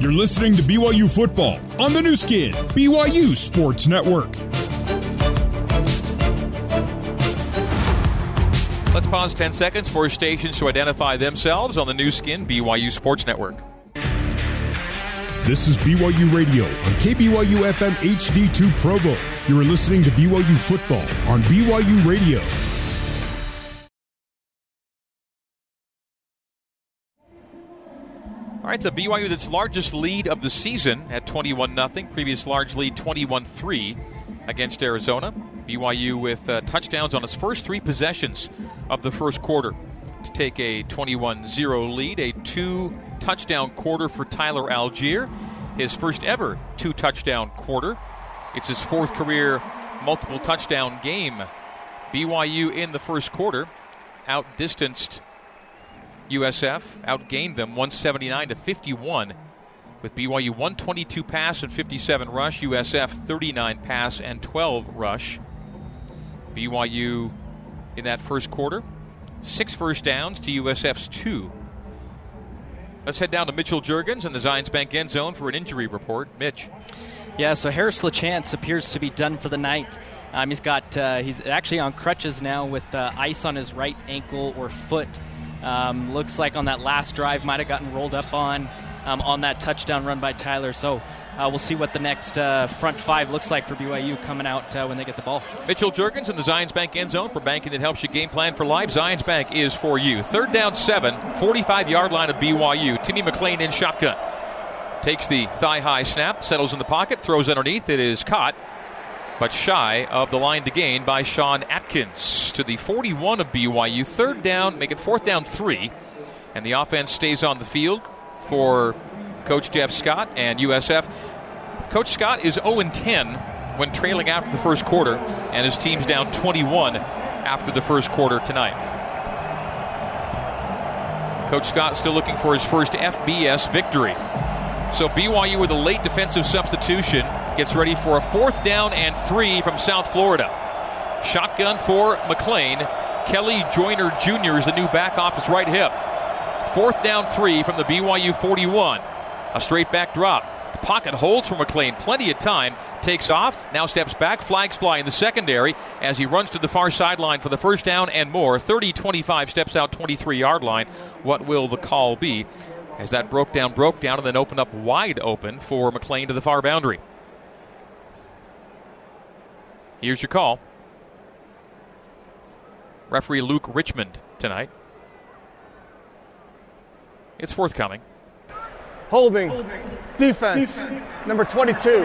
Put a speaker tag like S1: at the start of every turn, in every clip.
S1: You're listening to BYU football on the Nu Skin, BYU Sports Network.
S2: Let's pause 10 seconds for stations to identify themselves on the Nu Skin, BYU Sports Network.
S1: This is BYU Radio on KBYU FM HD2 Provo. You are listening to BYU football on BYU Radio.
S2: All right, the BYU that's largest lead of the season at 21 0. Previous large lead 21 3 against Arizona. BYU with uh, touchdowns on its first three possessions of the first quarter to take a 21 0 lead. A two touchdown quarter for Tyler Allgeier, his first ever two touchdown quarter. It's his fourth career multiple touchdown game. BYU in the first quarter outdistanced USF outgained them 179 to 51 with BYU 122 pass and 57 rush, USF 39 pass and 12 rush. BYU in that first quarter, six first downs to USF's two. Let's head down to Mitchell Juergens in the Zions Bank end zone for an injury report. Mitch.
S3: Yeah, so Harris LaChance appears to be done for the night. Um, he's got uh, he's actually on crutches now with uh, ice on his right ankle or foot. Um, looks like on that last drive might have gotten rolled up on um, on that touchdown run by Tyler. So uh, we'll see what the next uh, front five looks like for BYU coming out uh, when they get the ball.
S2: Mitchell Juergens in the Zions Bank end zone for banking that helps you game plan for life. Zions Bank is for you. Third down seven, 45 yard line of BYU. Timmy McLean in shotgun. Takes the thigh high snap, settles in the pocket, throws underneath. It is caught but shy of the line to gain by Sean Atkins to the 41 of BYU. Third down, make it fourth down three, and the offense stays on the field for Coach Jeff Scott and USF. Coach Scott is 0 10 when trailing after the first quarter, and his team's down 21 after the first quarter tonight. Coach Scott still looking for his first FBS victory. So BYU with a late defensive substitution gets ready for a fourth down and three from South Florida. Shotgun for McLean. Kelley Joiner Jr. is the new back off his right hip. Fourth down three from the BYU 41. A straight back drop. The pocket holds for McLean. Plenty of time. Takes off. Now steps back. Flags fly in the secondary as he runs to the far sideline for the first down and more. 30 25 steps out 23 yard line. What will the call be? As that broke down, broke down, and then opened up wide open for McLean to the far boundary. Here's your call. Referee Luke Richmond tonight. It's forthcoming.
S4: Holding. Defense. Number 22.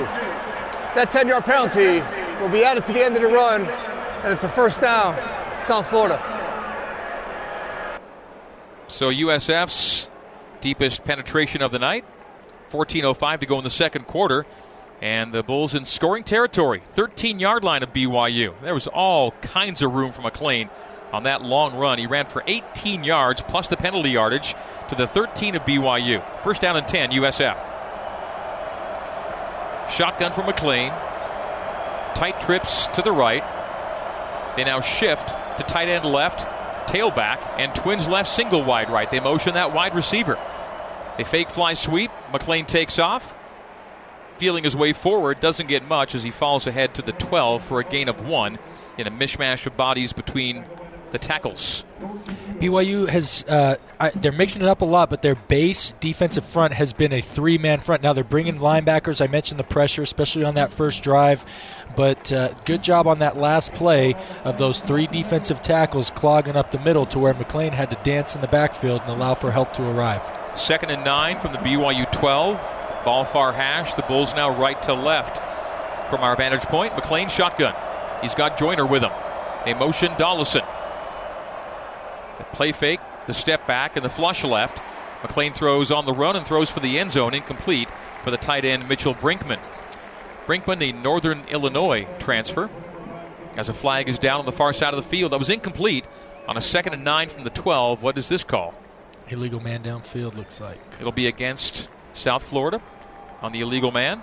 S4: That 10 yard penalty will be added to the end of the run, and it's a first down, South Florida.
S2: So USF's deepest penetration of the night. 14.05 to go in the second quarter. And the Bulls in scoring territory, 13 yard line of BYU. There was all kinds of room for McLean on that long run. He ran for 18 yards plus the penalty yardage to the 13 of BYU. First down and 10, USF. Shotgun for McLean. Tight trips to the right. They now shift to tight end left, tailback, and twins left single wide right. They motion that wide receiver. They fake fly sweep. McLean takes off feeling his way forward, doesn't get much as he falls ahead to the 12 for a gain of one in a mishmash of bodies between the tackles.
S5: BYU has, uh, I, they're mixing it up a lot, but their base defensive front has been a three man front. Now they're bringing linebackers. I mentioned the pressure, especially on that first drive, but uh, good job on that last play of those three defensive tackles clogging up the middle to where McLean had to dance in the backfield and allow for help to arrive.
S2: Second and nine from the BYU 12. Ball far hash. The Bulls now right to left from our vantage point. McClain shotgun. He's got Joiner with him. A motion Dollison. The play fake, the step back, and the flush left. McLean throws on the run and throws for the end zone, incomplete for the tight end Mitchell Brinkman. Brinkman, the Northern Illinois transfer, as a flag is down on the far side of the field. That was incomplete on a second and nine from the 12. What does this call?
S5: Illegal man downfield, looks like.
S2: It'll be against South Florida on the illegal man.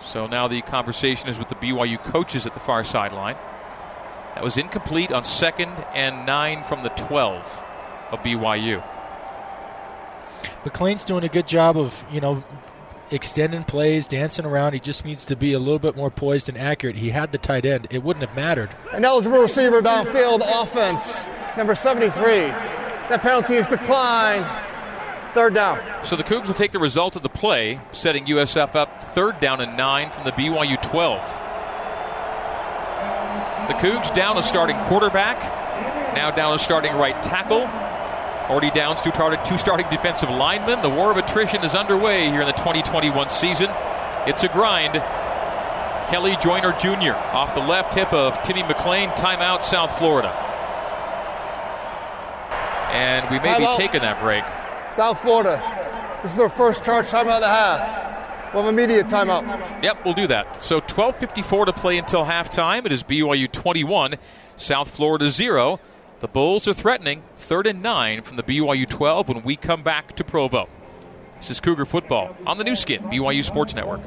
S2: So now the conversation is with the BYU coaches at the far sideline. That was incomplete on second and nine from the 12 of BYU.
S5: McLean's doing a good job of, you know, extending plays, dancing around. He just needs to be a little bit more poised and accurate. He had the tight end. It wouldn't have mattered.
S4: An eligible receiver downfield offense, number 73. That penalty is declined. Third down.
S2: So the Cougs will take the result of the play, setting USF up third down and nine from the BYU 12. The Cougs down a starting quarterback, now down a starting right tackle. Already down two, two starting defensive linemen. The war of attrition is underway here in the 2021 season. It's a grind. Kelley Joiner Jr. off the left hip of Timmy McLean. Timeout, South Florida. And we may be taking that break.
S4: South Florida. This is their first charge timeout of the half. We'll have immediate timeout.
S2: Yep, we'll do that. So 12:54 to play until halftime. It is BYU 21, South Florida 0. The Bulls are threatening third and nine from the BYU 12 when we come back to Provo. This is Cougar football on the Nu Skin, BYU Sports Network.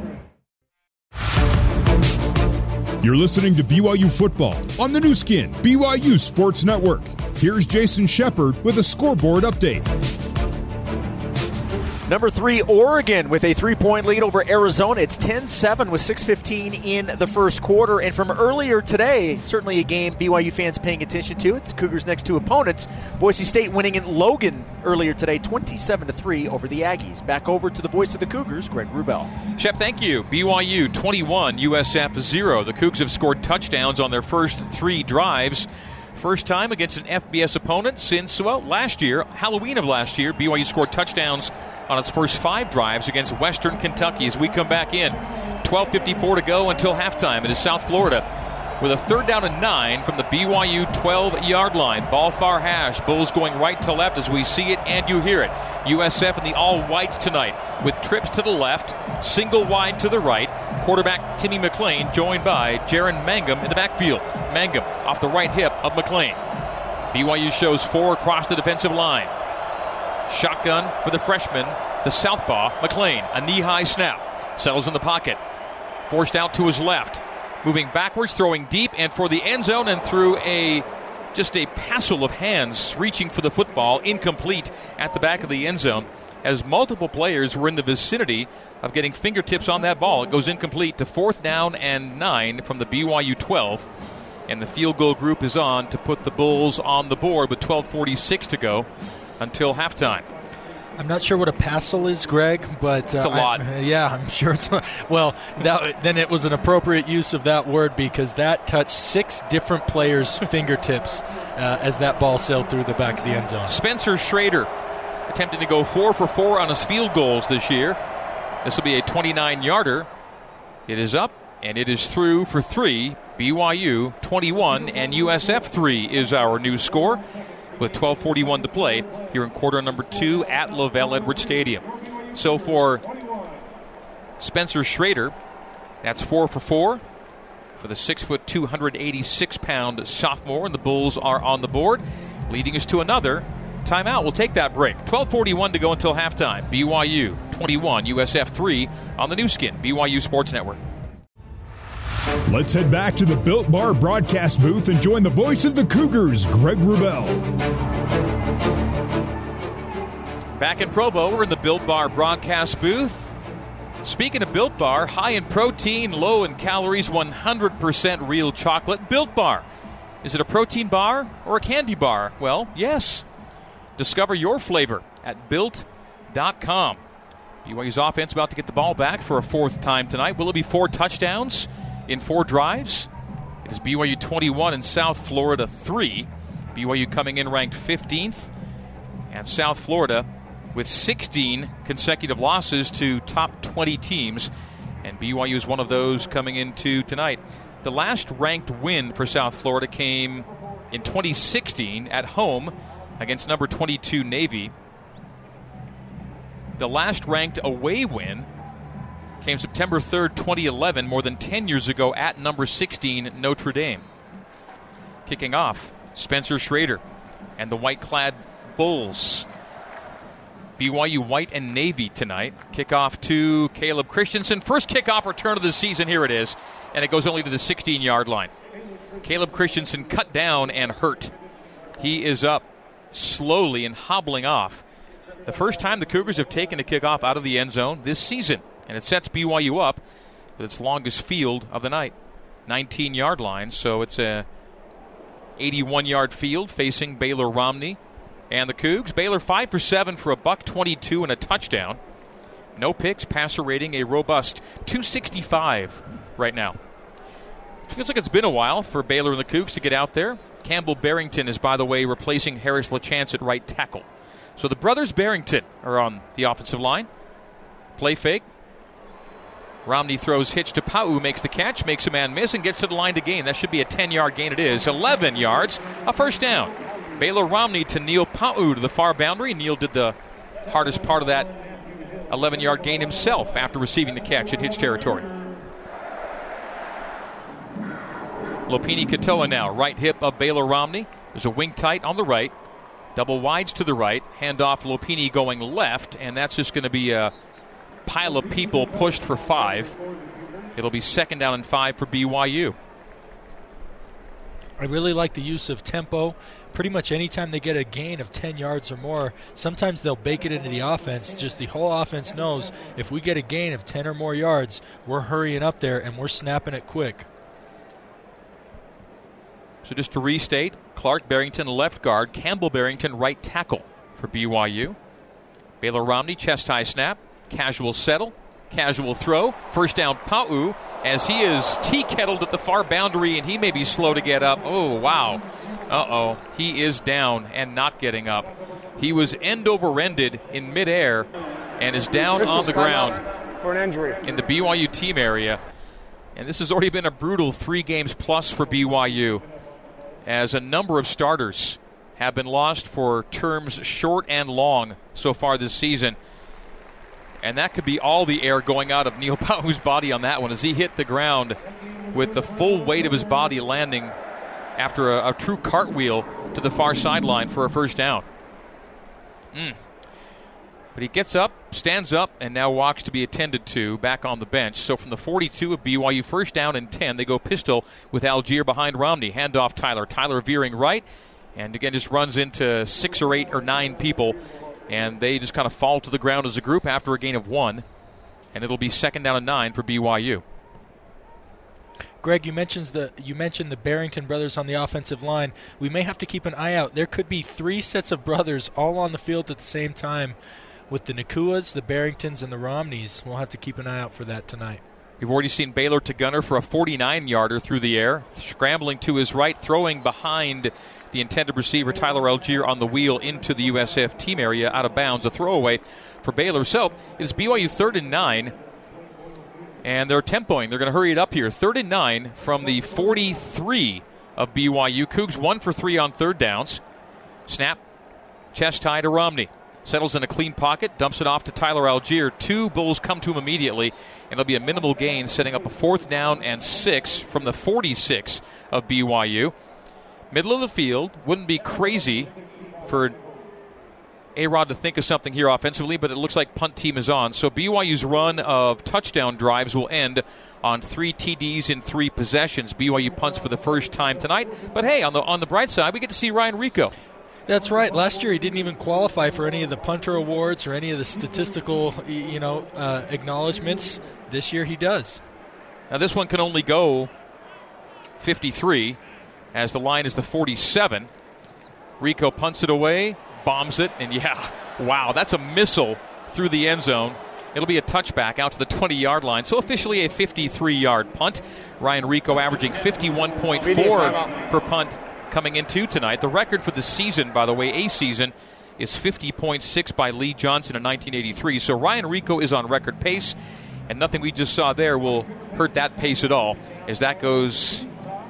S1: You're listening to BYU football on the Nu Skin, BYU Sports Network. Here's Jason Shepard with a scoreboard update.
S6: Number three, Oregon with a three point lead over Arizona. It's 10 7 with 6.15 in the first quarter. And from earlier today, certainly a game BYU fans paying attention to. It's Cougars' next two opponents. Boise State winning in Logan earlier today, 27 3 over the Aggies. Back over to the voice of the Cougars, Greg Wrubell.
S2: Shep, thank you. BYU 21, USF 0. The Cougs have scored touchdowns on their first three drives. First time against an FBS opponent since, well, last year, Halloween of last year. BYU scored touchdowns on its first five drives against Western Kentucky as we come back in. 12.54 to go until halftime. It is South Florida with a third down and nine from the BYU 12 yard line. Ball far hash. Bulls going right to left as we see it and you hear it. USF in the all whites tonight with trips to the left, single wide to the right. Quarterback Timmy McLean joined by Jaren Mangum in the backfield. Mangum off the right hip of McLean. BYU shows four across the defensive line. Shotgun for the freshman, the southpaw, McLean. A knee high snap. Settles in the pocket. Forced out to his left moving backwards, throwing deep, and for the end zone and through a just a passel of hands reaching for the football, incomplete at the back of the end zone. As multiple players were in the vicinity of getting fingertips on that ball, it goes incomplete to fourth down and nine from the BYU 12. And the field goal group is on to put the Bulls on the board with 12:46 to go until halftime.
S5: I'm not sure what a passel is, Greg, but
S2: uh, it's a lot.
S5: I, yeah, I'm sure it's a, well. That, then it was an appropriate use of that word because that touched six different players' fingertips uh, as that ball sailed through the back of the end zone.
S2: Spencer Schrader attempting to go four for four on his field goals this year. This will be a 29 yarder. It is up and it is through for three. BYU 21 and USF 3 is our new score with 12:41 to play here in quarter number two at LaVell Edwards Stadium. So for Spencer Schrader, that's four for four for the six foot 286 pound sophomore, and the Bulls are on the board, leading us to another timeout. We'll take that break. 12:41 to go until halftime. BYU 21, USF 3 on the Nu Skin BYU Sports Network.
S1: Let's head back to the Built Bar broadcast booth and join the voice of the Cougars, Greg Wrubell.
S2: Back in Provo, we're in the Built Bar broadcast booth. Speaking of Built Bar, high in protein, low in calories, 100% real chocolate. Built Bar. Is it a protein bar or a candy bar? Well, yes. Discover your flavor at built.com. BYU's offense about to get the ball back for a fourth time tonight. Will it be four touchdowns? In four drives. It is BYU 21 and South Florida 3. BYU coming in ranked 15th, and South Florida with 16 consecutive losses to top 20 teams. And BYU is one of those coming into tonight. The last ranked win for South Florida came in 2016 at home against number 22 Navy. The last ranked away win came September 3rd, 2011, more than 10 years ago at number 16 Notre Dame. Kicking off, Spencer Schrader and the white clad Bulls. BYU white and navy tonight. Kickoff to Caleb Christensen. First kickoff return of the season. Here it is. And it goes only to the 16 yard line. Caleb Christensen cut down and hurt. He is up slowly and hobbling off The first time the Cougars have taken a kickoff out of the end zone this season, and it sets BYU up with its longest field of the night, 19 yard line. So it's a 81 yard field facing Baylor Romney and the Cougs. Baylor 5 for 7 for a buck 22 and a touchdown. No picks, passer rating a robust 265 right now. Feels like it's been a while for Baylor and the Cougs to get out there. Campbell Barrington is, by the way, replacing Harris LaChance at right tackle. So the brothers Barrington are on the offensive line. Play fake. Romney throws hitch to Pau, makes the catch, makes a man miss, and gets to the line to gain. That should be a 10 yard gain. It is 11 yards, a first down. Baylor Romney to Neil Pau to the far boundary. Neil did the hardest part of that 11 yard gain himself after receiving the catch in hitch territory. Lopini Katoa now, right hip of Baylor Romney. There's a wing tight on the right, double wides to the right, handoff Lopini going left, and that's just going to be a pile of people pushed for five. It'll be second down and five for BYU.
S5: I really like the use of tempo. Pretty much anytime they get a gain of 10 yards or more, sometimes they'll bake it into the offense. Just the whole offense knows if we get a gain of 10 or more yards, we're hurrying up there and we're snapping it quick.
S2: So just to restate, Clark Barrington left guard, Campbell Barrington right tackle for BYU. Baylor Romney chest high snap, casual settle, casual throw, first down Pau as he is tea kettled at the far boundary and he may be slow to get up. Oh wow, uh oh, he is down and not getting up. He was end over ended in midair and is down
S4: This
S2: on
S4: is
S2: the ground
S4: for an injury.
S2: in the BYU team area. And this has already been a brutal three games plus for BYU, as a number of starters have been lost for terms short and long so far this season. And that could be all the air going out of Neil Pau's body on that one as he hit the ground with the full weight of his body landing after a, a true cartwheel to the far sideline for a first down. Mm. But he gets up, stands up, and now walks to be attended to back on the bench. So from the 42 of BYU, first down and 10, they go pistol with Allgeier behind Romney. Handoff Tyler. Tyler veering right, and again just runs into six or eight or nine people, and they just kind of fall to the ground as a group after a gain of one. And it'll be second down and nine for BYU.
S5: Greg, you mentioned the you mentioned the Barrington brothers on the offensive line. We may have to keep an eye out. There could be three sets of brothers all on the field at the same time, with the Nacuas, the Barringtons, and the Romneys. We'll have to keep an eye out for that tonight.
S2: We've already seen Baylor to Gunner for a 49 yarder through the air, scrambling to his right, throwing behind the intended receiver Tyler Allgeier on the wheel into the USF team area out of bounds, a throwaway for Baylor. So it's BYU third and nine, and they're tempoing. They're going to hurry it up here. Third and nine from the 43 of BYU. Cougs one for three on third downs. Snap, chest high to Romney. Settles in a clean pocket, dumps it off to Tyler Allgeier. Two Bulls come to him immediately, and it'll be a minimal gain, setting up a fourth down and six from the 46 of BYU. Middle of the field. Wouldn't be crazy for A Rod to think of something here offensively, but it looks like punt team is on. So BYU's run of touchdown drives will end on three TDs in three possessions. BYU punts for the first time tonight. But hey, on the on the bright side, we get to see Ryan Rehkow.
S5: That's right. Last year he didn't even qualify for any of the punter awards or any of the statistical, you know, uh, acknowledgments. This year he does.
S2: Now this one can only go 53 as the line is the 47. Rehkow punts it away, bombs it, and yeah, wow, that's a missile through the end zone. It'll be a touchback out to the 20 yard line. So officially a 53 yard punt. Ryan Rehkow averaging 51.4 per punt coming into tonight. The record for the season, by the way, a season, is 50.6 by Lee Johnson in 1983. So Ryan Rehkow is on record pace, and nothing we just saw there will hurt that pace at all as that goes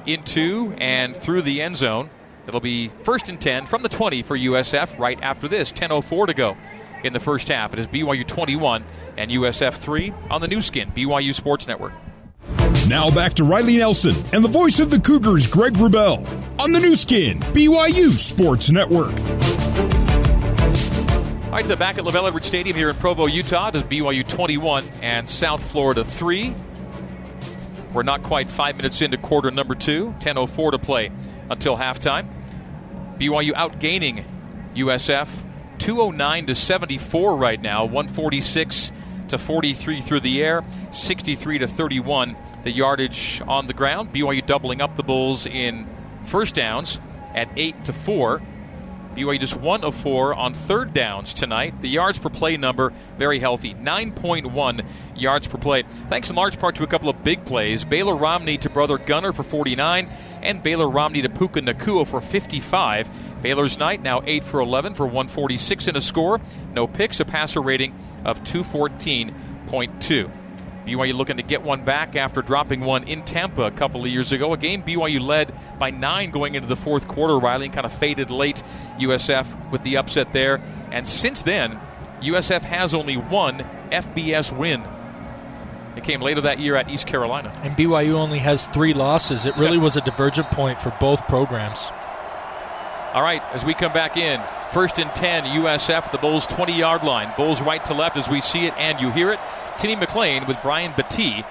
S2: into and through the end zone. It'll be first and 10 from the 20 for USF right after this. 10.04 to go in the first half. It is BYU 21 and USF 3 on the Nu Skin, BYU Sports Network.
S1: Now back to Riley Nelson and the voice of the Cougars, Greg Wrubell, on the Nu Skin, BYU Sports Network.
S2: All right, so back at LaVell Edwards Stadium here in Provo, Utah. It is BYU 21 and South Florida 3. We're not quite five minutes into quarter number two. 10.04 to play until halftime. BYU outgaining USF 209 to 74 right now, 146 to 43 through the air, 63 to 31 the yardage on the ground. BYU doubling up the Bulls in first downs at 8 to 4. BYU just one of four on third downs tonight. The yards per play number very healthy, 9.1 yards per play. Thanks in large part to a couple of big plays. Baylor Romney to brother Gunner for 49, and Baylor Romney to Puka Nacua for 55. Baylor's night now 8 for 11 for 146 in a score. No picks, a passer rating of 214.2. BYU looking to get one back after dropping one in Tampa a couple of years ago. A game BYU led by nine going into the fourth quarter. Riley kind of faded late. USF with the upset there. And since then, USF has only one FBS win. It came later that year at East Carolina.
S5: And BYU only has three losses. It really was a divergent point for both programs.
S2: All right, as we come back in, first and 10, USF the Bulls 20 yard line. Bulls right to left as we see it and you hear it. Timmy McLean with Brian Battie.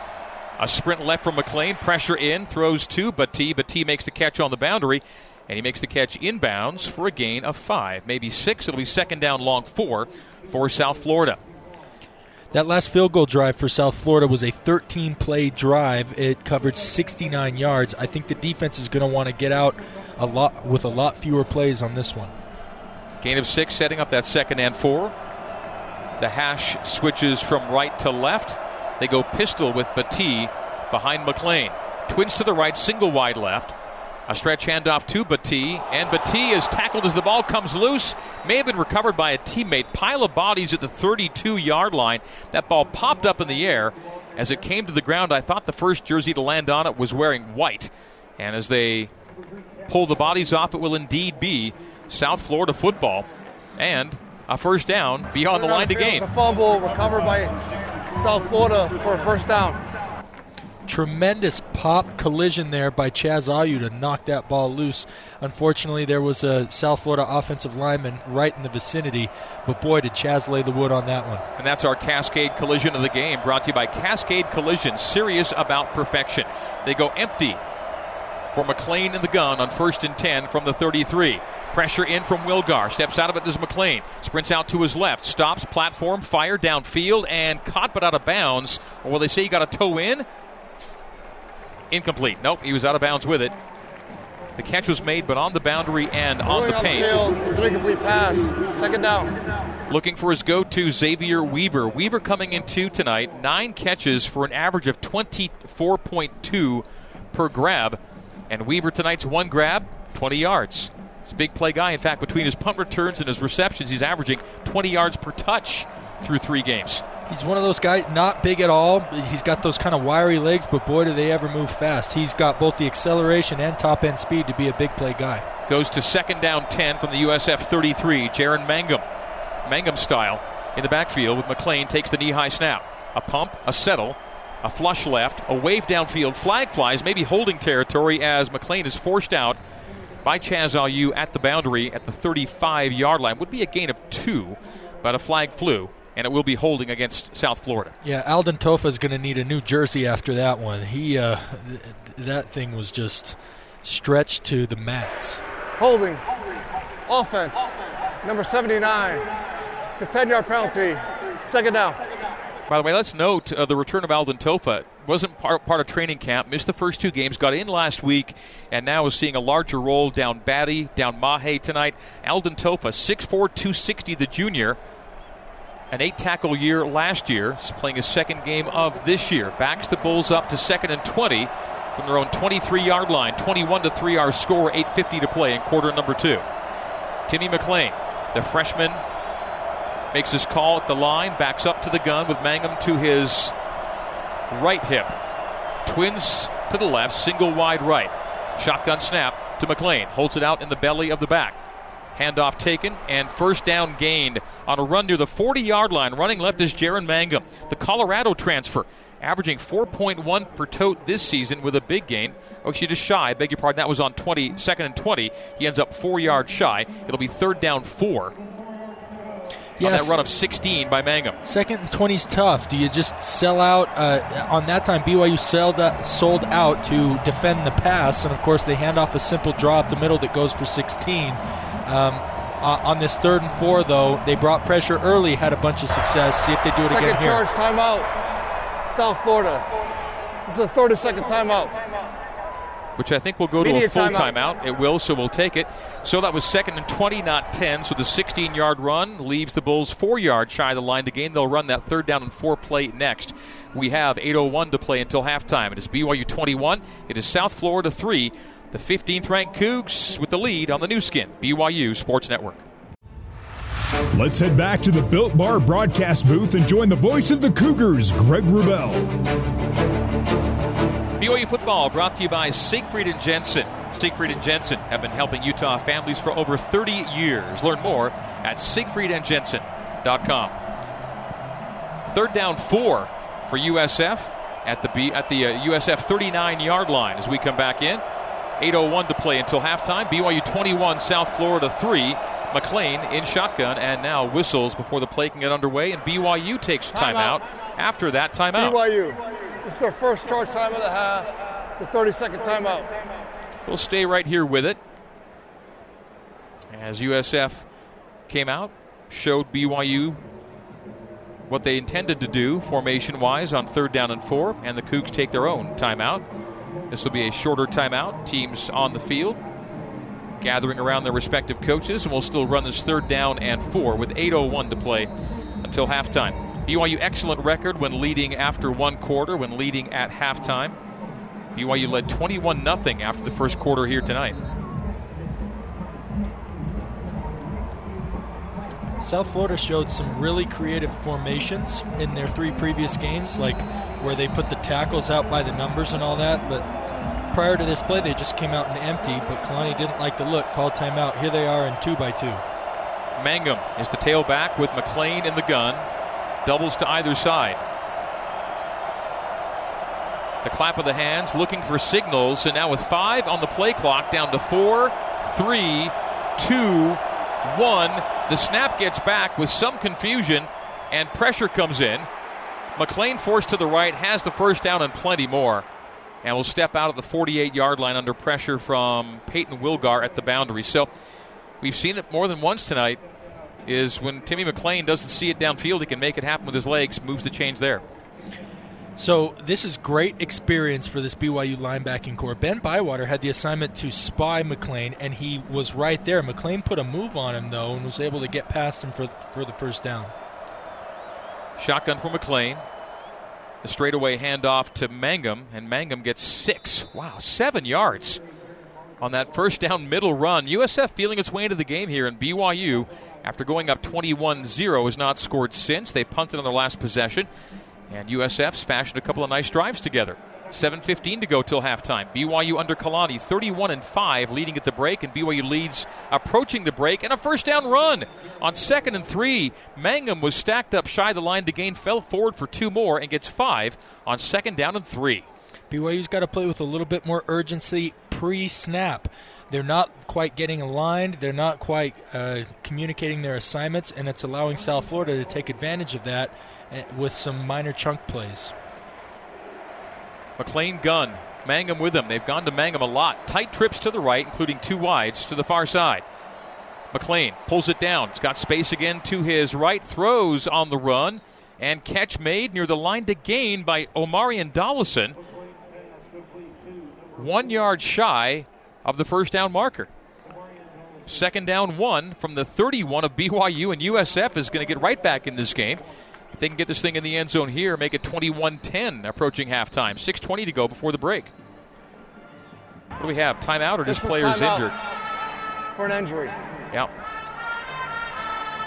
S2: A sprint left from McLean, pressure in, throws to Battie. Battie makes the catch on the boundary, and he makes the catch inbounds for a gain of five, maybe six. It'll be second down, long four for South Florida.
S5: That last field goal drive for South Florida was a 13 play drive. It covered 69 yards. I think the defense is going to want to get out a lot with a lot fewer plays on this one.
S2: Gain of six, setting up that second and four. The hash switches from right to left. They go pistol with Battie behind McLean. Twins to the right, single wide left. A stretch handoff to Battie, and Battie is tackled as the ball comes loose. May have been recovered by a teammate. Pile of bodies at the 32 yard line. That ball popped up in the air. As it came to the ground, I thought the first jersey to land on it was wearing white. And as they pull the bodies off, it will indeed be South Florida football. And a first down beyond the line to gain.
S4: The fumble recovered by South Florida for a first down.
S5: Tremendous pop collision there by Chaz Ayu to knock that ball loose. Unfortunately, there was a South Florida offensive lineman right in the vicinity, but boy, did Chaz lay the wood on that one.
S2: And that's our Cascade collision of the game, brought to you by Cascade Collision, serious about perfection. They go empty for McLean in the gun on first and 10 from the 33. Pressure in from Wilgar. Steps out of it as McLean. Sprints out to his left. Stops, platform, fire downfield, and caught but out of bounds. Or will they say he got a toe in? Incomplete. Nope, he was out of bounds with it. The catch was made, but on the boundary and on the paint.
S4: It's an incomplete pass. Second down.
S2: Looking for his go to Xavier Weaver. Weaver coming in two tonight. Nine catches for an average of 24.2 per grab. And Weaver tonight's one grab, 20 yards. He's a big play guy. In fact, between his punt returns and his receptions, he's averaging 20 yards per touch through three games.
S5: He's one of those guys, not big at all. He's got those kind of wiry legs, but boy, do they ever move fast. He's got both the acceleration and top end speed to be a big play guy.
S2: Goes to second down 10 from the USF 33. Jaren Mangum. Mangum style in the backfield with McClain takes the knee high snap. A pump, a settle, a flush left, a wave downfield, flag flies, maybe holding territory as McLean is forced out by Chaz Ayu at the boundary at the 35 yard line. Would be a gain of two, but a flag flew, and it will be holding against South Florida.
S5: Yeah, Alden Tofa is going to need a new jersey after that one. He uh, th- that thing was just stretched to the max.
S4: Holding, offense, number 79. It's a 10 yard penalty. Second down.
S2: By the way, let's note uh, the return of Alden Tofa wasn't part, part of training camp, missed the first two games, got in last week, and now is seeing a larger role down Batty, down Mahe tonight. Alden Tofa, 6'4, 260, the junior, an eight tackle year last year. He's playing his second game of this year. Backs the Bulls up to second and 20 from their own 23 yard line. 21 to 3 our score, 8.50 to play in quarter number two. Timmy McLean, the freshman makes his call at the line, backs up to the gun with Mangum to his right hip. Twins to the left, single wide right. Shotgun snap to McLean. Holds it out in the belly of the back. Handoff taken and first down gained on a run near the 40 yard line. Running left is Jaren Mangum, the Colorado transfer, averaging 4.1 per tote this season with a big gain. Oh, actually, just shy. Beg your pardon. That was on 20, second and 20. He ends up four yards shy. It'll be third down four yes. on that run of 16 by Mangum.
S5: Second and 20 is tough. Do you just sell out? Uh, on that time, BYU sold out, sold out to defend the pass, and of course, they hand off a simple draw up the middle that goes for 16. Um, Uh, on this third and four, though, they brought pressure early, had a bunch of success. See if they do it
S4: Second
S5: again here.
S4: charge timeout. South Florida. This is the 32nd timeout.
S2: Which I think will go to a full
S4: timeout.
S2: timeout. It will, so we'll take it. So that was second and 20, not 10. So the 16 yard run leaves the Bulls four yards shy of the line to gain. They'll run that third down and four play next. We have 8.01 to play until halftime. It is BYU 21. It is South Florida 3. The 15th ranked Cougs with the lead on the Nu Skin, BYU Sports Network.
S1: Let's head back to the Built Bar broadcast booth and join the voice of the Cougars, Greg Wrubell.
S2: BYU football brought to you by Siegfried and Jensen. Siegfried and Jensen have been helping Utah families for over 30 years. Learn more at siegfriedandjensen.com. Third down four for USF at the B, at the uh, USF 39 yard line as we come back in. 8:01 to play until halftime. BYU 21, South Florida 3. McLean in shotgun and now whistles before the play can get underway, and BYU takes
S4: Timeout.
S2: timeout. After that timeout,
S4: BYU. This is their first charge time of the half. The 32nd timeout.
S2: We'll stay right here with it. As USF came out, showed BYU what they intended to do formation wise on third down and four, and the Cougs take their own timeout. This will be a shorter timeout. Teams on the field gathering around their respective coaches, and we'll still run this third down and four with 8.01 to play until halftime. BYU excellent record when leading after one quarter, when leading at halftime. BYU led 21 0 after the first quarter here tonight.
S5: South Florida showed some really creative formations in their three previous games, like where they put the tackles out by the numbers and all that. But prior to this play, they just came out and empty. But Kalani didn't like the look, called timeout. Here they are in two by two.
S2: Mangum is the tailback with McLean in the gun. Doubles to either side. The clap of the hands, looking for signals, and now with five on the play clock, down to four, three, two, one. The snap gets back with some confusion, and pressure comes in. McLean forced to the right, has the first down and plenty more, and will step out of the 48 yard line under pressure from Payton Wilgar at the boundary. So we've seen it more than once tonight. Is when Timmy McLean doesn't see it downfield, he can make it happen with his legs, moves the chains there.
S5: So this is great experience for this BYU linebacking corps. Ben Bywater had the assignment to spy McLean, and he was right there. McLean put a move on him though, and was able to get past him for for the first down.
S2: Shotgun for McLean. The straightaway handoff to Mangum, and Mangum gets six. Wow, seven yards on that first down middle run. USF feeling its way into the game here, and BYU, after going up 21 0, has not scored since. They punted on their last possession, and USF's fashioned a couple of nice drives together. 7.15 to go till halftime. BYU under Kalani, 31 and 5, leading at the break, and BYU leads approaching the break, and a first down run on second and three. Mangum was stacked up shy the line to gain, fell forward for two more, and gets five on second down and three.
S5: BYU's got to play with a little bit more urgency pre snap. They're not quite getting aligned. They're not quite uh, communicating their assignments, and it's allowing South Florida to take advantage of that uh, with some minor chunk plays.
S2: McLean gun. Mangum with him. They've gone to Mangum a lot. Tight trips to the right, including two wides to the far side. McLean pulls it down. He's got space again to his right. Throws on the run. And catch made near the line to gain by Omarion Dollison. One yard shy of the first down marker. Second down one from the 31 of BYU, and USF is going to get right back in this game. If they can get this thing in the end zone here, make it 21 10 approaching halftime. 6.20 to go before the break. What do we have? Timeout or
S4: This
S2: just players injured?
S4: For an injury.
S2: Yeah.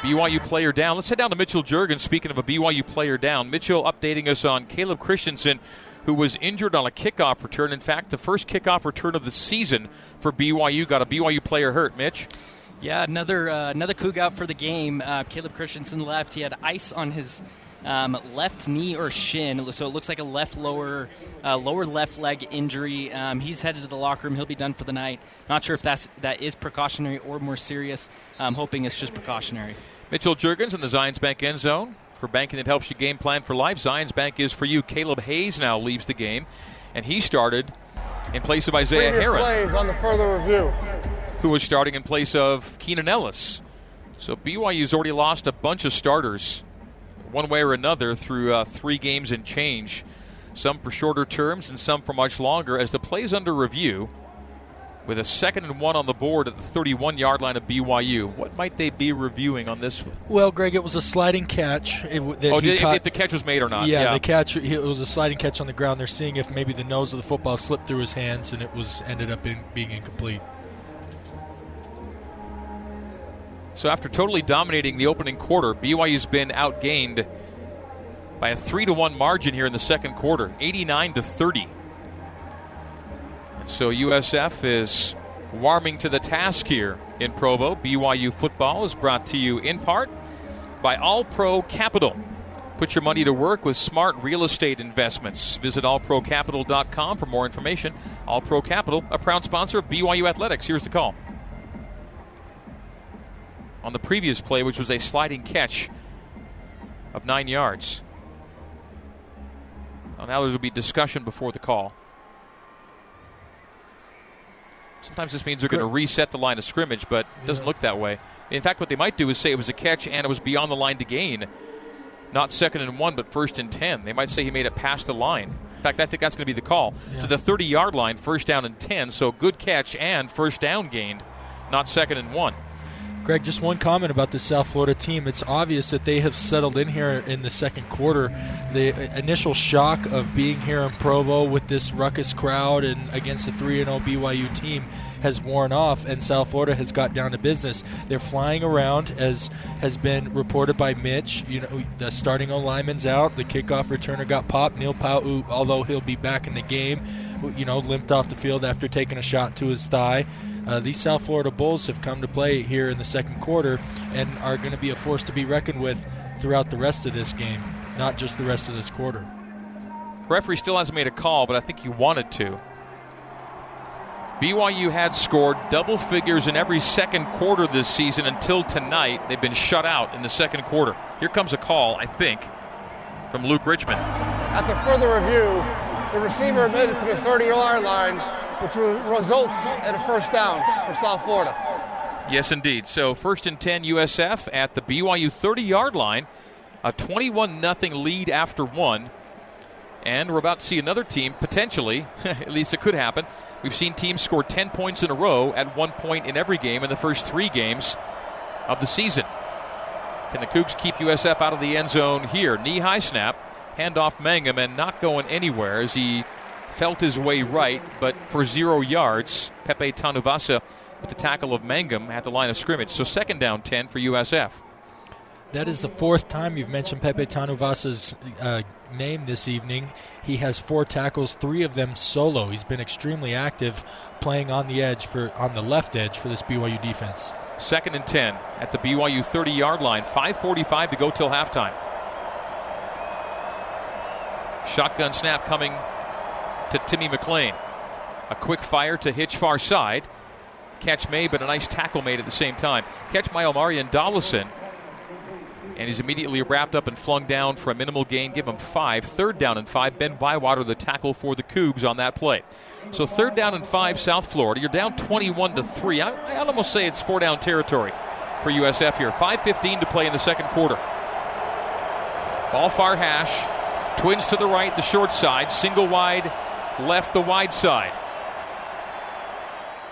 S2: BYU player down. Let's head down to Mitchell Juergens. Speaking of a BYU player down, Mitchell updating us on Caleb Christensen, who was injured on a kickoff return. In fact, the first kickoff return of the season for BYU got a BYU player hurt. Mitch.
S3: Yeah, another uh, another Coug out for the game. Uh, Caleb Christensen left. He had ice on his um, left knee or shin, so it looks like a left lower uh, lower left leg injury. Um, he's headed to the locker room. He'll be done for the night. Not sure if that's that is precautionary or more serious. I'm hoping it's just precautionary.
S2: Mitchell Juergens in the Zions Bank end zone. For banking that helps you game plan for life, Zions Bank is for you. Caleb Hayes now leaves the game, and he started in place of Isaiah
S4: Previous
S2: Heron.
S4: plays on the further review.
S2: who was starting in place of Keenan Ellis. So BYU's already lost a bunch of starters, one way or another, through uh, three games and change. Some for shorter terms and some for much longer. As the play's under review, with a second and one on the board at the 31 yard line of BYU. What might they be reviewing on this one?
S5: Well, Greg, it was a sliding catch. It,
S2: oh, did, caught, if the catch was made or not?
S5: Yeah, yeah, the catch. It was a sliding catch on the ground. They're seeing if maybe the nose of the football slipped through his hands and it was ended up in, being incomplete.
S2: So after totally dominating the opening quarter, BYU's been outgained by a three to one margin here in the second quarter, 89 to 30. So USF is warming to the task here in Provo. BYU football is brought to you in part by All Pro Capital. Put your money to work with smart real estate investments. Visit allprocapital.com for more information. All Pro Capital, a proud sponsor of BYU Athletics. Here's the call. On the previous play, which was a sliding catch of nine yards. Well, now there will be discussion before the call. Sometimes this means they're going to reset the line of scrimmage, but it doesn't yeah. look that way. In fact, what they might do is say it was a catch and it was beyond the line to gain. Not second and one, but first and 10. They might say he made it past the line. In fact, I think that's going to be the call. Yeah. To the 30 yard line, first down and 10. So good catch and first down gained, not second and one.
S5: Greg, just one comment about the South Florida team. It's obvious that they have settled in here in the second quarter. The initial shock of being here in Provo with this ruckus crowd and against the 3 0 BYU team has worn off, and South Florida has got down to business. They're flying around, as has been reported by Mitch. You know, the starting O lineman's out, the kickoff returner got popped. Neil Pau, although he'll be back in the game, you know, limped off the field after taking a shot to his thigh. Uh, these South Florida Bulls have come to play here in the second quarter and are going to be a force to be reckoned with throughout the rest of this game, not just the rest of this quarter.
S2: referee still hasn't made a call, but I think he wanted to. BYU had scored double figures in every second quarter this season until tonight. They've been shut out in the second quarter. Here comes a call, I think, from Luke Richmond.
S4: After further review, the receiver made it to the 30 yard line which results in a first down for South Florida.
S2: Yes, indeed. So first and 10 USF at the BYU 30 yard line. A 21 0 lead after one. And we're about to see another team, potentially, at least it could happen. We've seen teams score 10 points in a row at one point in every game in the first three games of the season. Can the Cougs keep USF out of the end zone here? Knee high snap, handoff Mangum, and not going anywhere as he felt his way right, but for zero yards, Pepe Tanuvasa with the tackle of Mangum at the line of scrimmage. So second down 10 for USF.
S5: That is the fourth time you've mentioned Pepe Tanuvasa's uh, name this evening. He has four tackles, three of them solo. He's been extremely active, playing on the edge for on the left edge for this BYU defense.
S2: Second and ten at the BYU 30-yard line. 5:45 to go till halftime. Shotgun snap coming to Timmy McLean. A quick fire to Hitch far side. Catch made, but a nice tackle made at the same time. Catch by Omarion Dollison. And he's immediately wrapped up and flung down for a minimal gain. Give him five. Third down and five. Ben Bywater, the tackle for the Cougs on that play. So third down and five, South Florida. You're down 21 to three. I, I'd almost say it's four down territory for USF here. 5:15 to play in the second quarter. Ball far hash. Twins to the right, the short side. Single wide left the wide side.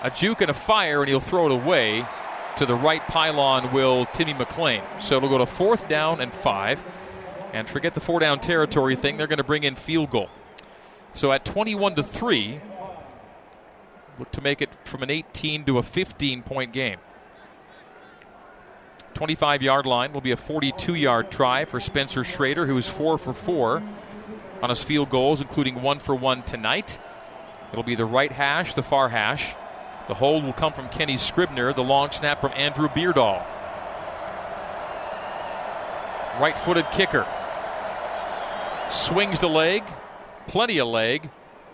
S2: A juke and a fire, and he'll throw it away. To the right pylon will Timmy McLean. So it'll go to fourth down and five. And forget the four down territory thing, they're going to bring in field goal. So at 21 to 3, look to make it from an 18 to a 15 point game. 25 yard line will be a 42 yard try for Spencer Schrader, who is 4 for 4 on his field goals, including one for one tonight. It'll be the right hash, the far hash. The hold will come from Kenny Scribner, the long snap from Andrew Beardall. Right footed kicker. Swings the leg, plenty of leg,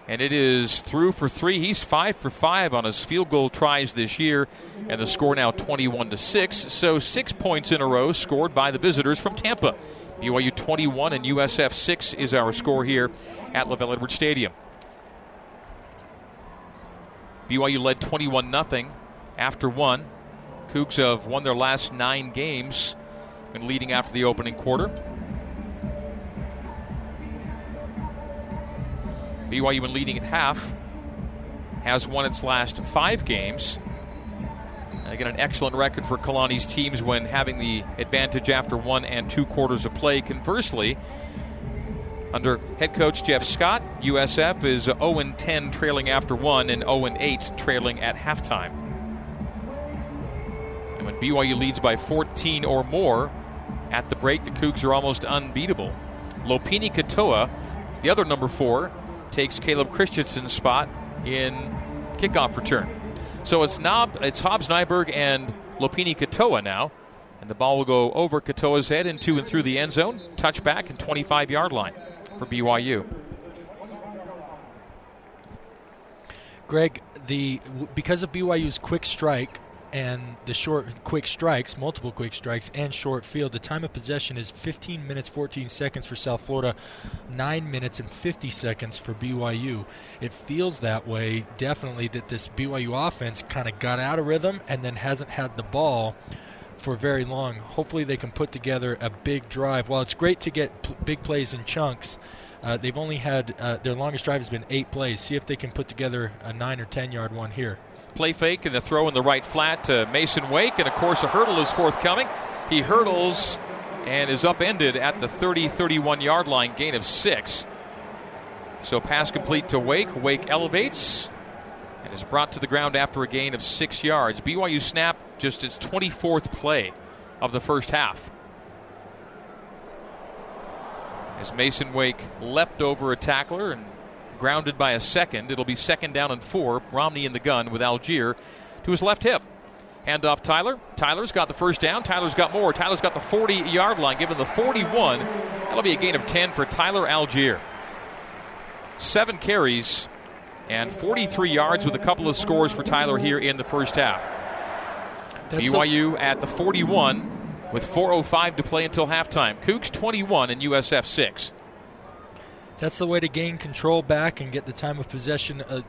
S2: and it is through for three. He's five for five on his field goal tries this year, and the score now 21 to 6. So six points in a row scored by the visitors from Tampa. BYU 21 and USF 6 is our score here at LaVell Edwards Stadium. BYU led 21 0 after one. Cougs have won their last nine games and leading after the opening quarter. BYU been leading at half, has won its last five games. Again, an excellent record for Kalani's teams when having the advantage after one and two quarters of play. Conversely, under head coach Jeff Scott, USF is 0 10 trailing after one and 0 8 trailing at halftime. And when BYU leads by 14 or more at the break, the Cougs are almost unbeatable. Lopini Katoa, the other number four, takes Caleb Christensen's spot in kickoff return. So it's it's Hobbs Nyberg and Lopini Katoa now. And the ball will go over Katoa's head into and through the end zone, touchback and 25 yard line for BYU.
S5: Greg, the because of BYU's quick strike, and the short quick strikes, multiple quick strikes, and short field. The time of possession is 15 minutes 14 seconds for South Florida, 9 minutes and 50 seconds for BYU. It feels that way, definitely, that this BYU offense kind of got out of rhythm and then hasn't had the ball for very long. Hopefully, they can put together a big drive. While it's great to get p- big plays in chunks, uh, they've only had uh, their longest drive has been eight plays. See if they can put together a nine or ten yard one here.
S2: Play fake and the throw in the right flat to Mason Wake. And of course, a hurdle is forthcoming. He hurdles and is upended at the 30 31 yard line, gain of six. So pass complete to Wake. Wake elevates and is brought to the ground after a gain of six yards. BYU snap just its 24th play of the first half. As Mason Wake leapt over a tackler and grounded by a second. It'll be second down and four. Romney in the gun with Allgeier to his left hip. Hand off Tyler. Tyler's got the first down. Tyler's got more. Tyler's got the 40 yard line, given the 41. That'll be a gain of 10 for Tyler Allgeier. Seven carries and 43 yards with a couple of scores for Tyler here in the first half. That's BYU at the 41 with 4.05 to play until halftime. Cougs 21 and USF 6
S5: that's the way to gain control back and get the time of possession uh,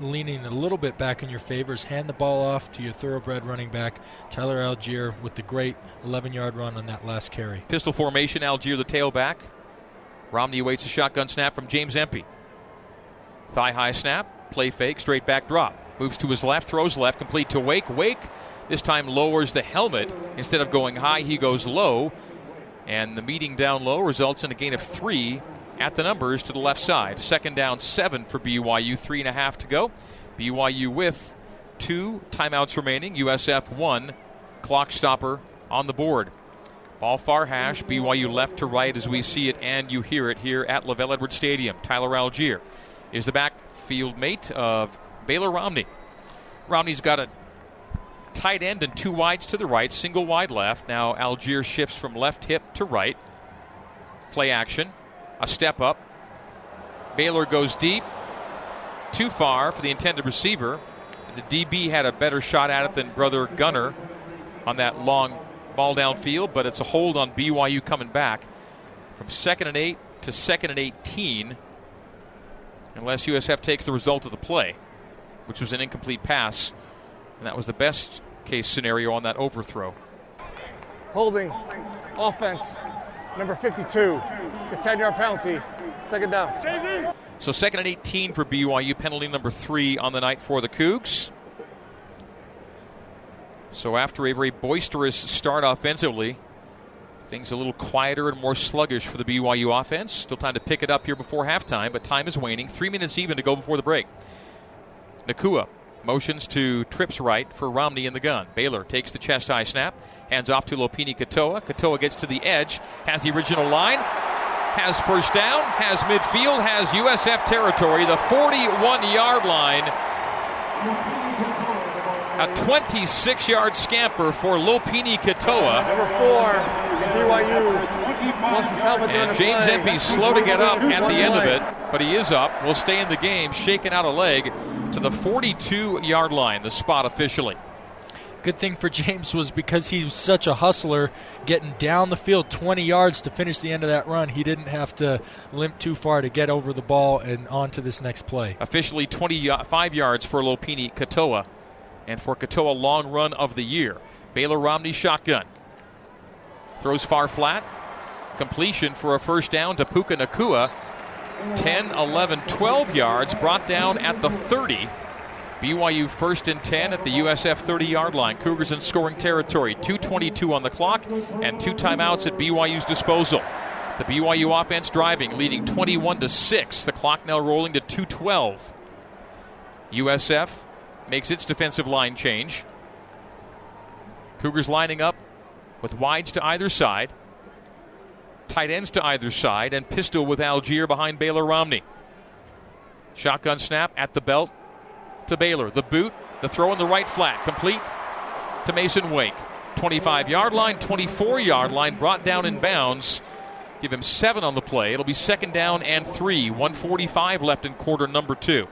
S5: leaning a little bit back in your favors. Hand the ball off to your thoroughbred running back, Tyler Allgeier, with the great 11 yard run on that last carry.
S2: Pistol formation, Allgeier the tailback. Romney awaits a shotgun snap from James Empey. Thigh high snap, play fake, straight back drop. Moves to his left, throws left, complete to Wake. Wake this time lowers the helmet. Instead of going high, he goes low. And the meeting down low results in a gain of three at the numbers to the left side. Second down, seven for BYU, three and a half to go. BYU with two timeouts remaining, USF one, clock stopper on the board. Ball far hash, BYU left to right as we see it and you hear it here at LaVell Edwards Stadium. Tyler Allgeier is the backfield mate of Baylor Romney. Romney's got a tight end and two wides to the right, single wide left. Now Allgeier shifts from left hip to right. Play action a step up. Baylor goes deep, too far for the intended receiver. The DB had a better shot at it than brother Gunner on that long ball downfield, but it's a hold on BYU coming back from second and eight to second and 18, unless USF takes the result of the play, which was an incomplete pass, and that was the best case scenario on that overthrow.
S4: Holding, offense, number 52. It's a 10 yard penalty. Second down.
S2: So, second and 18 for BYU, penalty number three on the night for the Cougs. So, after a very boisterous start offensively, things a little quieter and more sluggish for the BYU offense. Still time to pick it up here before halftime, but time is waning. Three minutes even to go before the break. Nacua motions to trips right for Romney in the gun. Baylor takes the chest high snap, hands off to Lopini Katoa. Katoa gets to the edge, has the original line, has first down, has midfield, has USF territory, the 41 yard line. A 26 yard scamper for Lopini Katoa.
S4: Number four, BYU lost his helmet
S2: and James Empey's slow to get up at the end of it, but he is up. Will stay in the game, shaking out a leg to the 42 yard line, the spot officially.
S5: Good thing for James was because he was such a hustler, getting down the field 20 yards to finish the end of that run. He didn't have to limp too far to get over the ball and on to this next play.
S2: Officially 25 yards for Lopini Katoa, and for Katoa, long run of the year. Baylor Romney shotgun. Throws far flat. Completion for a first down to Puka Nacua. 10, 11, 12 yards, brought down at the 30. BYU first and 10 at the USF 30 yard line. Cougars in scoring territory. 2.22 on the clock and two timeouts at BYU's disposal. The BYU offense driving, leading 21 to 6. The clock now rolling to 2.12. USF makes its defensive line change. Cougars lining up with wides to either side, tight ends to either side, and pistol with Allgeier behind Baylor Romney. Shotgun snap at the belt to Baylor. The boot, the throw in the right flat, complete to Mason Wake. 25 yard line, 24 yard line, brought down in bounds. Give him seven on the play. It'll be second down and three. 145 left in quarter number two.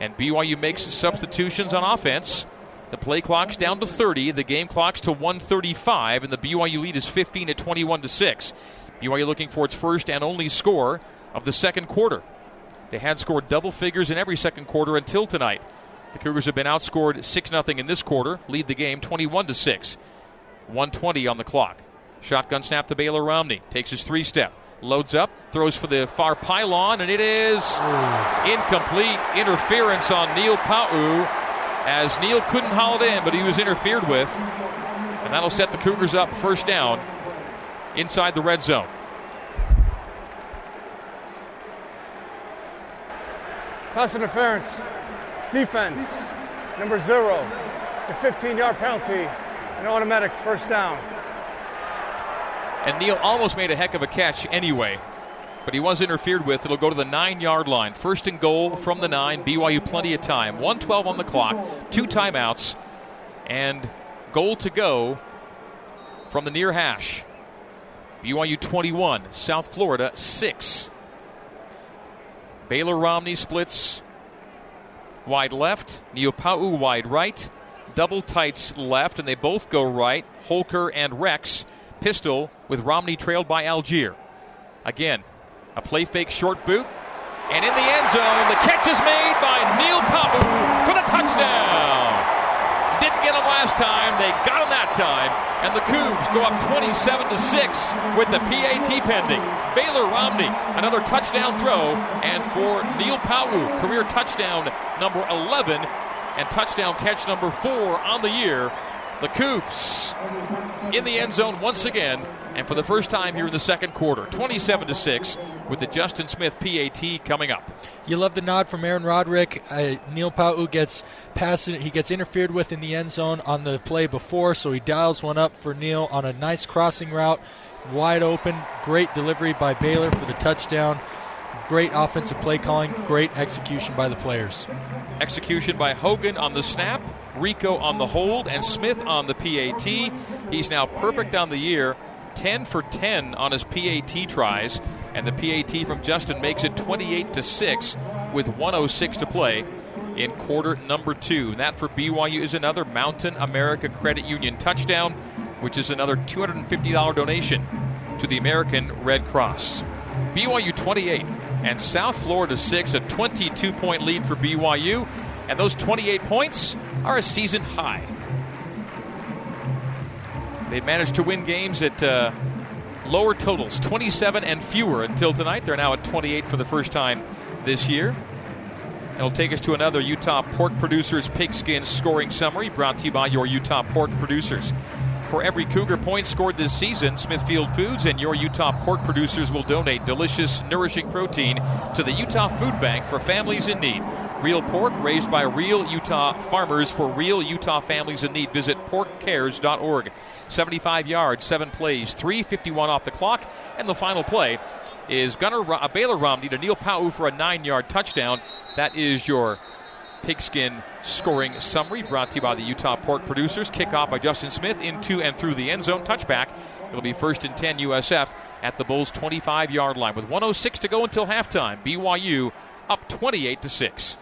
S2: And BYU makes substitutions on offense. The play clock's down to 30. The game clock's to 135, and the BYU lead is 15 at 21 to 6. BYU looking for its first and only score of the second quarter. They had scored double figures in every second quarter until tonight. The Cougars have been outscored 6 0 in this quarter, lead the game 21 to 6. 120 on the clock. Shotgun snap to Baylor Romney. Takes his three step. Loads up, throws for the far pylon, and it is incomplete interference on Neil Pau'u as Neil couldn't haul it in, but he was interfered with. And that'll set the Cougars up first down inside the red zone.
S4: Pass interference. Defense. Number zero. It's a 15 yard penalty. An automatic first down.
S2: And Neil almost made a heck of a catch anyway, but he was interfered with. It'll go to the nine yard line. First and goal from the nine. BYU plenty of time. 112 on the clock, two timeouts, and goal to go from the near hash. BYU 21, South Florida 6. Baylor Romney splits wide left, Neil Pau'u wide right, double tights left, and they both go right. Holker and Rex pistol with Romney trailed by Allgeier. Again, a play fake short boot, and in the end zone, the catch is made by Neil Pau'u for the touchdown. Get last time. They got him that time. And the Cougs go up 27 to 6 with the PAT pending. Baylor Romney, another touchdown throw. And for Neil Pau'u, career touchdown number 11 and touchdown catch number four on the year. The Cougs in the end zone once again, and for the first time here in the second quarter, 27 to six, with the Justin Smith PAT coming up.
S5: You love the nod from Aaron Roderick. Uh, Neil Pau'u gets passed, he gets interfered with in the end zone on the play before, so he dials one up for Neil on a nice crossing route, wide open, great delivery by Baylor for the touchdown. Great offensive play calling, great execution by the players.
S2: Execution by Hogan on the snap, Rehkow on the hold, and Smith on the PAT. He's now perfect on the year, 10 for 10 on his PAT tries, and the PAT from Justin makes it 28 to 6 with 106 to play in quarter number two. That for BYU is another Mountain America Credit Union touchdown, which is another $250 donation to the American Red Cross. BYU 28 and South Florida 6, a 22 point lead for BYU. And those 28 points are a season high. They've managed to win games at uh, lower totals, 27 and fewer until tonight. They're now at 28 for the first time this year. It'll take us to another Utah Pork Producers Pigskin scoring summary brought to you by your Utah Pork Producers. For every Cougar point scored this season, Smithfield Foods and your Utah pork producers will donate delicious, nourishing protein to the Utah Food Bank for families in need. Real pork raised by real Utah farmers for real Utah families in need. Visit porkcares.org. 75 yards, 7 plays, 351 off the clock, and the final play is Gunner uh, Baylor Romney to Neil Pau'u for a 9-yard touchdown. That is your pigskin scoring summary brought to you by the Utah Pork Producers. Kickoff by Justin Smith into and through the end zone. Touchback. It'll be first and 10 USF at the Bulls 25 yard line with 106 to go until halftime. BYU up 28 to 6.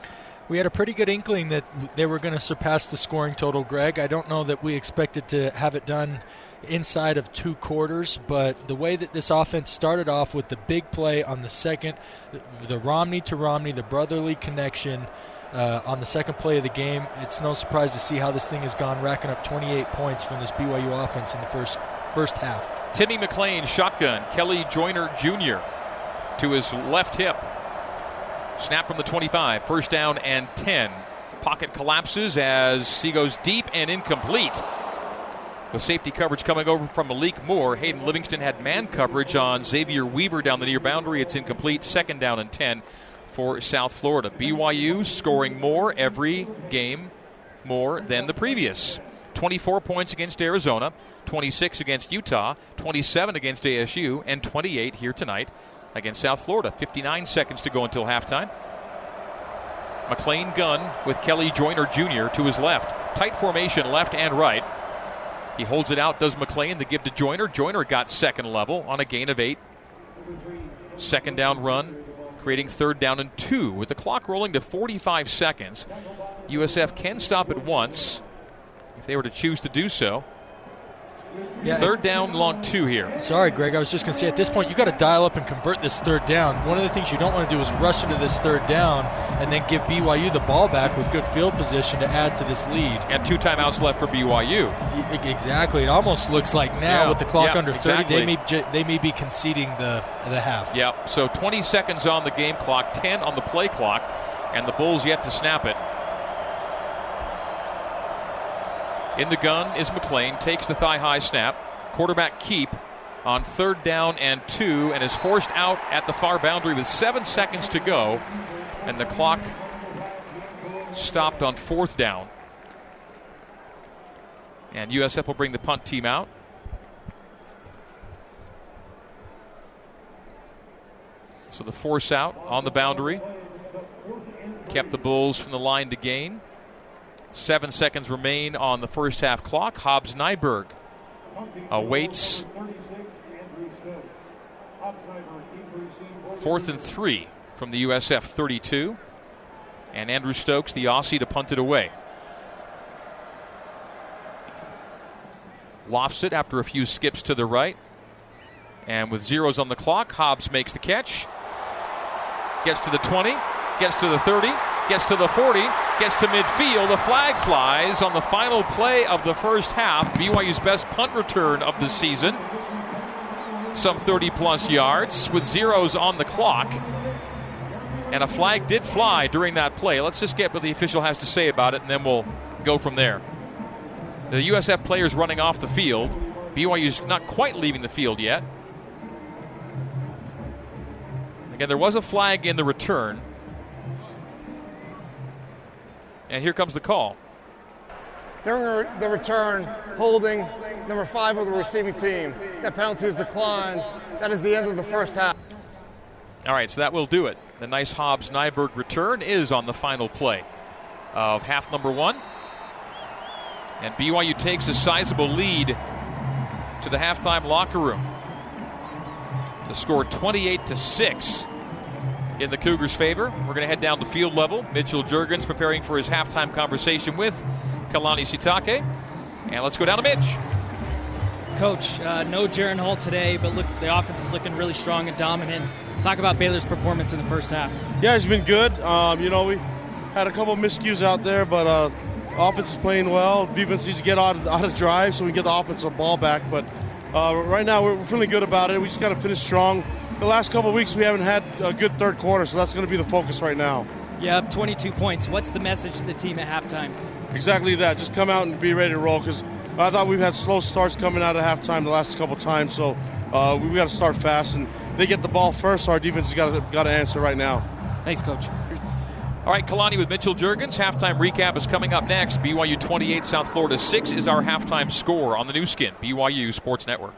S5: We had a pretty good inkling that they were going to surpass the scoring total, Greg. I don't know that we expected to have it done inside of two quarters, but the way that this offense started off with the big play on the second, the Romney to Romney, the brotherly connection, uh, on the second play of the game. It's no surprise to see how this thing has gone, racking up 28 points from this BYU offense in the first first half.
S2: Timmy McClain shotgun. Kelley Joiner Jr. to his left hip. Snap from the 25. First down and 10. Pocket collapses as he goes deep and incomplete. With safety coverage coming over from Malik Moore, Hayden Livingston had man coverage on Xavier Weaver down the near boundary. It's incomplete. Second down and 10 for South Florida. BYU scoring more every game more than the previous. 24 points against Arizona, 26 against Utah, 27 against ASU, and 28 here tonight against South Florida. 59 seconds to go until halftime. McClain gun with Kelley Joiner Jr. to his left. Tight formation, left and right. He holds it out, does McClain, the give to Joiner. Joiner got second level on a gain of eight. Second down run, creating third down and two. With the clock rolling to 45 seconds, USF can stop it once if they were to choose to do so. Yeah, third down, long two here.
S5: Sorry, Greg. I was just going to say at this point, you got to dial up and convert this third down. One of the things you don't want to do is rush into this third down and then give BYU the ball back with good field position to add to this lead.
S2: And two timeouts left for BYU.
S5: Exactly. It almost looks like now yeah, with the clock yeah, under 30, exactly. they may they may be conceding the the half.
S2: Yep. So 20 seconds on the game clock, 10 on the play clock, and the Bulls yet to snap it. In the gun is McClain, takes the thigh high snap. Quarterback keep on third down and two, and is forced out at the far boundary with seven seconds to go. And the clock stopped on fourth down. And USF will bring the punt team out. So the force out on the boundary kept the Bulls from the line to gain. Seven seconds remain on the first half clock. Hobbs Nyberg awaits. Fourth and three from the USF 32. And Andrew Stokes, the Aussie, to punt it away. Lofts it after a few skips to the right. And with zeros on the clock, Hobbs makes the catch. Gets to the 20, gets to the 30, gets to the 40, gets to midfield. The flag flies on the final play of the first half. BYU's best punt return of the season. Some 30 plus yards with zeros on the clock. And a flag did fly during that play. Let's just get what the official has to say about it, and then we'll go from there. The USF players running off the field. BYU's not quite leaving the field yet. Again, there was a flag in the return. And here comes the call.
S4: During the return, holding number five of the receiving team. That penalty is declined. That is the end of the first half.
S2: All right, so that will do it. The nice Hobbs Nyberg return is on the final play of half number one. And BYU takes a sizable lead to the halftime locker room to score 28 to 6 in the Cougars' favor. We're going to head down to field level. Mitchell Juergens preparing for his halftime conversation with Kalani Sitake. And let's go down to Mitch.
S7: Coach, uh, no Jaren Hall today, but look, the offense is looking really strong and dominant. Talk about Baylor's performance in the first half.
S8: Yeah, it's been good. Um, you know, we had a couple miscues out there, but uh, offense is playing well. Defense needs to get out of, out of drive so we can get the offensive ball back. But uh, right now, we're feeling good about it. We just got to finish strong the last couple weeks we haven't had a good third quarter, so that's going to be the focus right now.
S7: Yeah, 22 points. What's the message to the team at halftime?
S8: Exactly that. Just come out and be ready to roll because I thought we've had slow starts coming out of halftime the last couple times, so uh, we got to start fast. And they get the ball first, so our defense has got to, got to answer right now.
S7: Thanks, Coach.
S2: All right, Kalani with Mitchell Juergens. Halftime recap is coming up next. BYU 28, South Florida 6 is our halftime score on the Nu Skin, BYU Sports Network.